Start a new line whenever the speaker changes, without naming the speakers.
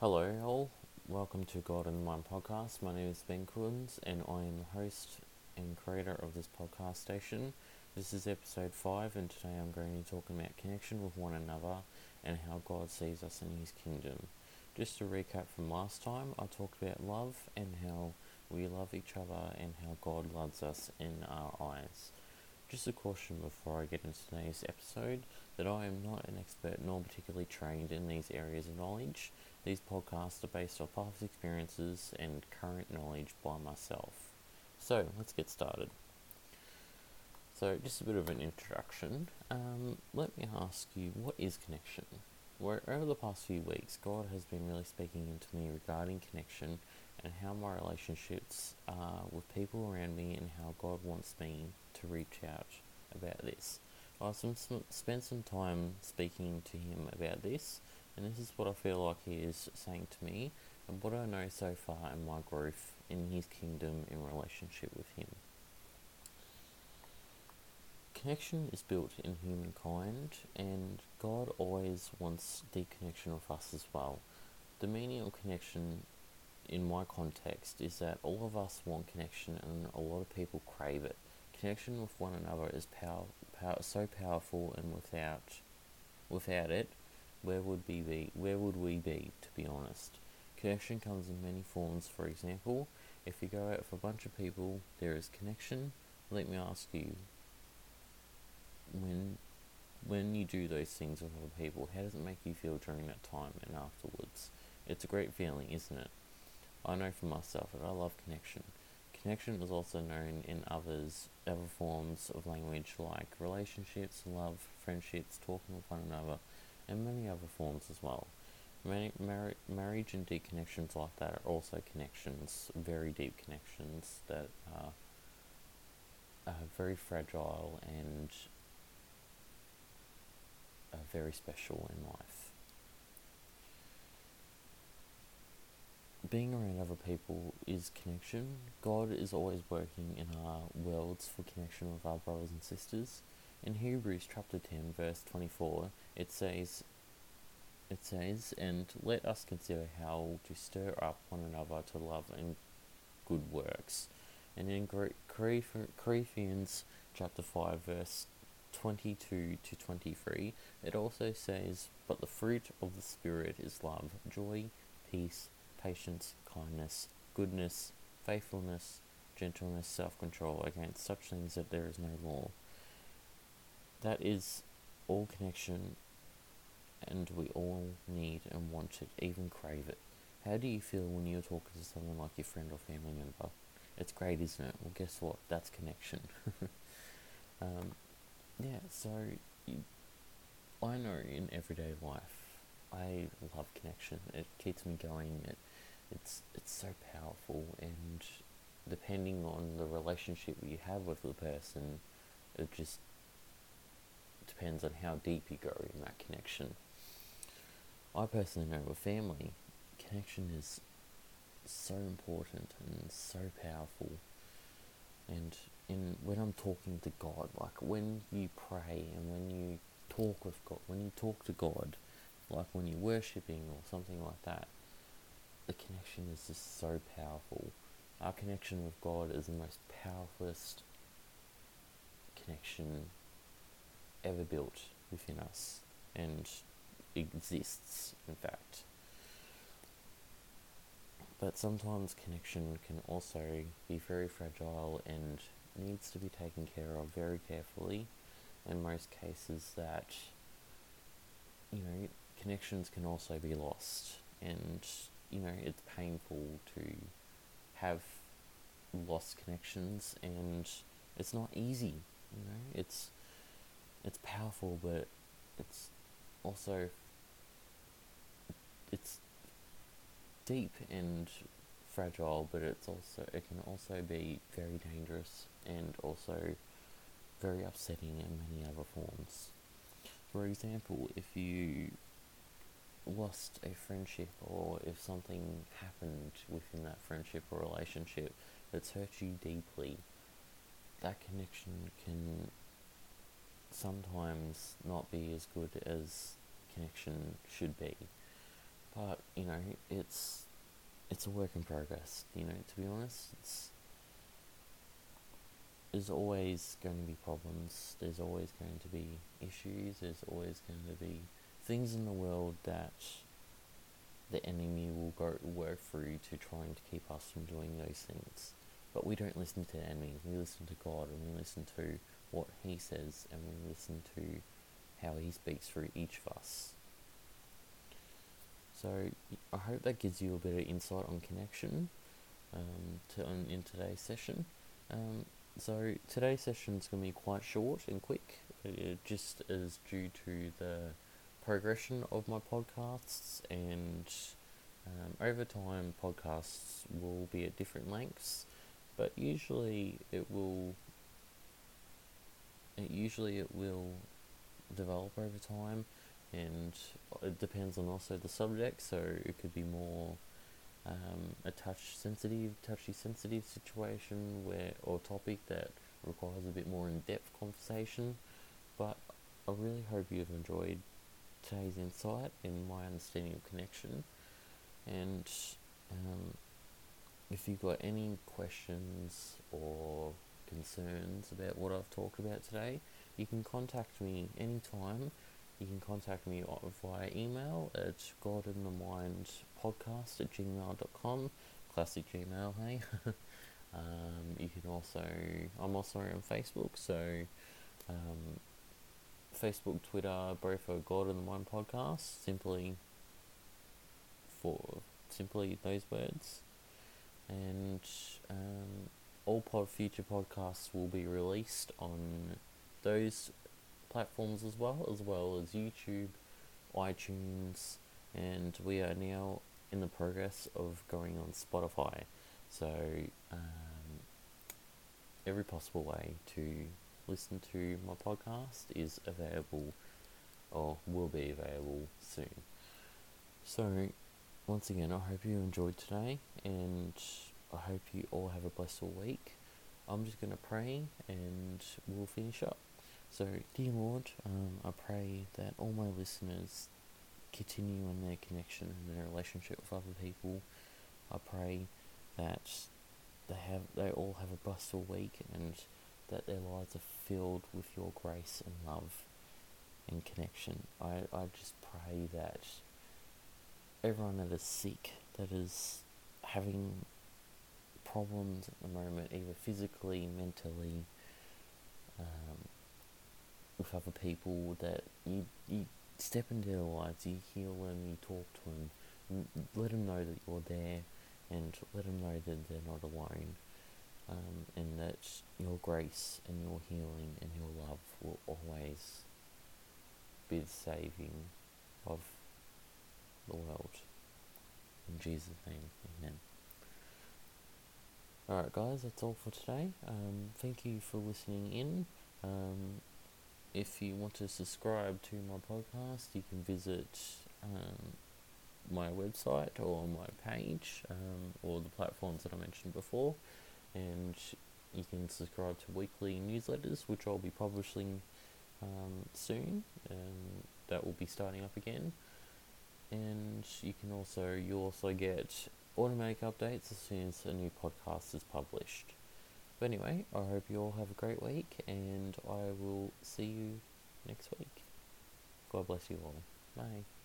Hello, all. Welcome to God in Mind podcast. My name is Ben Coons, and I am the host and creator of this podcast station. This is episode 5, and today I'm going to be talking about connection with one another and how God sees us in His kingdom. Just to recap from last time, I talked about love and how we love each other and how God loves us in our eyes. Just a caution before I get into today's episode that I am not an expert nor particularly trained in these areas of knowledge. These podcasts are based off past experiences and current knowledge by myself. So let's get started. So, just a bit of an introduction. Um, let me ask you, what is connection? Where, over the past few weeks, God has been really speaking into me regarding connection and how my relationships are with people around me and how God wants me to reach out about this. I've spent some time speaking to Him about this, and this is what I feel like He is saying to me and what I know so far in my growth in His kingdom in relationship with Him. Connection is built in humankind, and God always wants deep connection with us as well. The meaning of connection in my context is that all of us want connection, and a lot of people crave it. Connection with one another is power, power, so powerful, and without, without it, where would we be? Where would we be? To be honest, connection comes in many forms. For example, if you go out with a bunch of people, there is connection. Let me ask you, when when you do those things with other people, how does it make you feel during that time and afterwards? It's a great feeling, isn't it? I know for myself that I love connection. Connection is also known in others, other forms of language like relationships, love, friendships, talking with one another, and many other forms as well. Many, mar- marriage and deep connections like that are also connections, very deep connections that are, are very fragile and are very special in life. Being around other people is connection. God is always working in our worlds for connection with our brothers and sisters. In Hebrews chapter 10 verse 24, it says it says, and let us consider how to stir up one another to love and good works. And in Corinthians chapter 5 verse 22 to 23, it also says, But the fruit of the Spirit is love, joy, peace, patience, kindness, goodness, faithfulness, gentleness, self control. Against such things that there is no law. That is all connection, and we all need and want it, even crave it. How do you feel when you're talking to someone like your friend or family member? It's great, isn't it? Well, guess what? That's connection. um, yeah, so you, I know in everyday life, I love connection. It keeps me going. It, it's it's so powerful, and depending on the relationship you have with the person, it just depends on how deep you go in that connection. I personally know with family, connection is so important and so powerful, and in when I'm talking to God, like when you pray and when you talk with God, when you talk to God, like when you're worshipping or something like that, the connection is just so powerful. Our connection with God is the most powerfulest connection ever built within us and exists, in fact. But sometimes connection can also be very fragile and needs to be taken care of very carefully. In most cases, that you know connections can also be lost, and you know it's painful to have lost connections, and it's not easy. You know, it's it's powerful, but it's also it's deep and fragile, but it's also it can also be very dangerous and also very upsetting in many other forms. For example, if you lost a friendship or if something happened within that friendship or relationship that's hurt you deeply, that connection can sometimes not be as good as connection should be. but you know, it's it's a work in progress. You know, to be honest, it's there's always going to be problems. There's always going to be issues. There's always going to be things in the world that the enemy will go work through to trying to keep us from doing those things. But we don't listen to the enemy. We listen to God, and we listen to what He says, and we listen to how He speaks through each of us. So I hope that gives you a bit of insight on connection um, to on, in today's session. Um, so today's session is going to be quite short and quick, uh, just as due to the progression of my podcasts and um, over time podcasts will be at different lengths, but usually it will. It usually it will develop over time, and it depends on also the subject. So it could be more um, a touch sensitive, touchy sensitive situation where or topic that requires a bit more in depth conversation. But I really hope you've enjoyed today's insight and my understanding of connection. And um, if you've got any questions or concerns about what I've talked about today, you can contact me anytime. You can contact me via email at godinthemindpodcast at gmail.com. Classic Gmail, hey? um, you can also, I'm also on Facebook, so um, Facebook, Twitter, both God in the Mind podcast, simply for simply those words. And um, all pod future podcasts will be released on those platforms as well, as well as YouTube, iTunes, and we are now in the progress of going on Spotify. So um, every possible way to listen to my podcast is available or will be available soon. So once again, I hope you enjoyed today, and hope you all have a blessed week. I'm just going to pray and we'll finish up. So, dear Lord, um, I pray that all my listeners continue in their connection and their relationship with other people. I pray that they have they all have a blessed week and that their lives are filled with your grace and love and connection. I, I just pray that everyone that is sick, that is having problems at the moment, either physically, mentally, um, with other people, that you, you step into their lives, you heal them, you talk to them, let them know that you're there, and let them know that they're not alone, um, and that your grace and your healing and your love will always be the saving of the world. In Jesus' name, amen. Alright, guys, that's all for today. Um, thank you for listening in. Um, if you want to subscribe to my podcast, you can visit um, my website or my page um, or the platforms that I mentioned before, and you can subscribe to weekly newsletters, which I'll be publishing um, soon, and that will be starting up again. And you can also you also get automatic updates as soon as a new podcast is published. But anyway, I hope you all have a great week, and I will see you next week. God bless you all. Bye.